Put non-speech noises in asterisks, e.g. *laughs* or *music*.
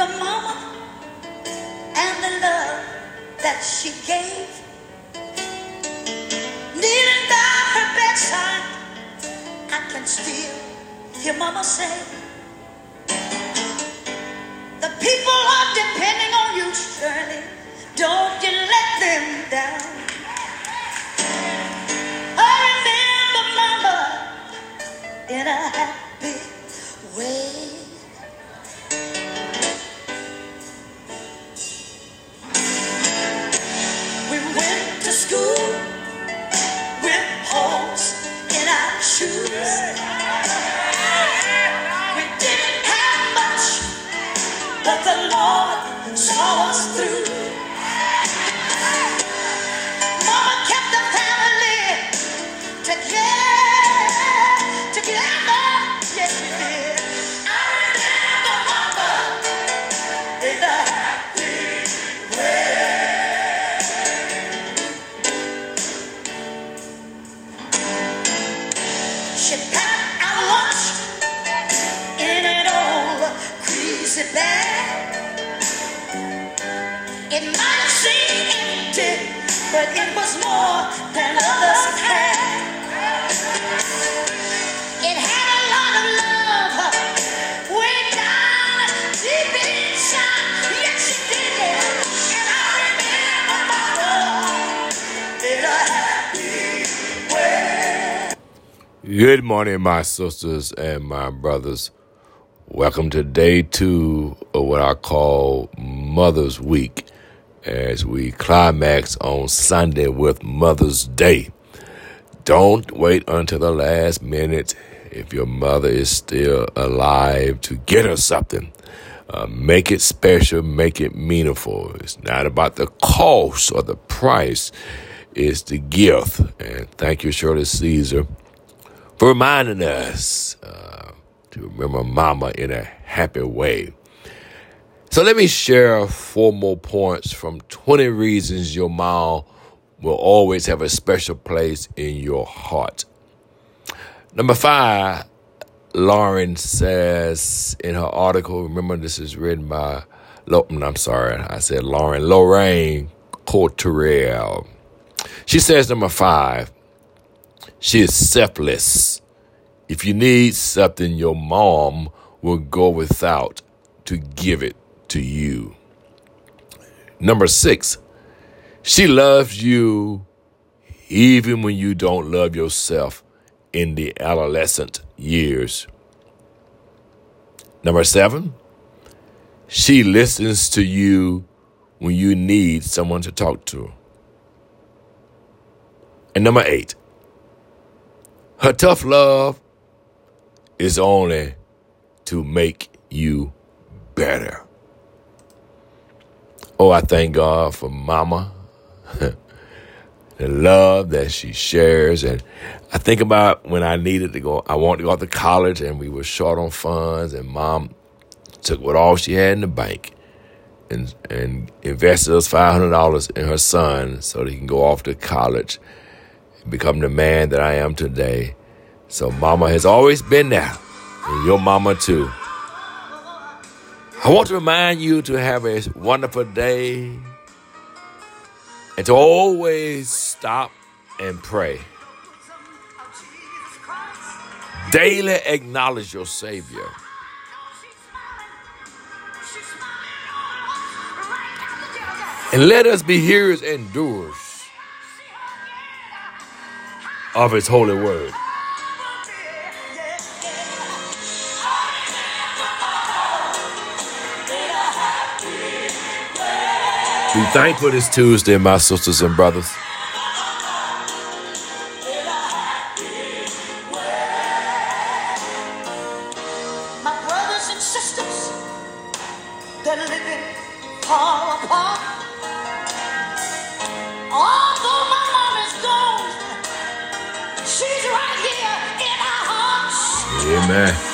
the mama and the love that she gave. Kneeling by her bedside, I can still hear mama say, The people are depending on you, Shirley. Don't you let them down. I remember mama in a happy way. But the Lord saw us through. Good morning, my sisters and my brothers. Welcome to day two of what I call Mother's Week as we climax on Sunday with Mother's Day. Don't wait until the last minute if your mother is still alive to get her something. Uh, make it special, make it meaningful. It's not about the cost or the price, it's the gift. And thank you, Shirley Caesar for reminding us uh, to remember Mama in a happy way. So let me share four more points from 20 reasons your mom will always have a special place in your heart. Number five, Lauren says in her article, remember this is written by, I'm sorry, I said Lauren, Lorraine Courterelle. She says number five, she is selfless. If you need something, your mom will go without to give it to you. Number six, she loves you even when you don't love yourself in the adolescent years. Number seven, she listens to you when you need someone to talk to. And number eight, her tough love is only to make you better. Oh, I thank God for Mama, *laughs* the love that she shares. And I think about when I needed to go, I wanted to go to college and we were short on funds, and Mom took what all she had in the bank and, and invested us $500 in her son so that he can go off to college and become the man that I am today. So mama has always been there, and your mama too. I want to remind you to have a wonderful day and to always stop and pray. Daily acknowledge your Savior. And let us be hearers and doers of His holy word. Be thankful this Tuesday, my sisters and brothers. My brothers and sisters, they're living far apart. Although my mom is gone, she's right here in our hearts. Amen.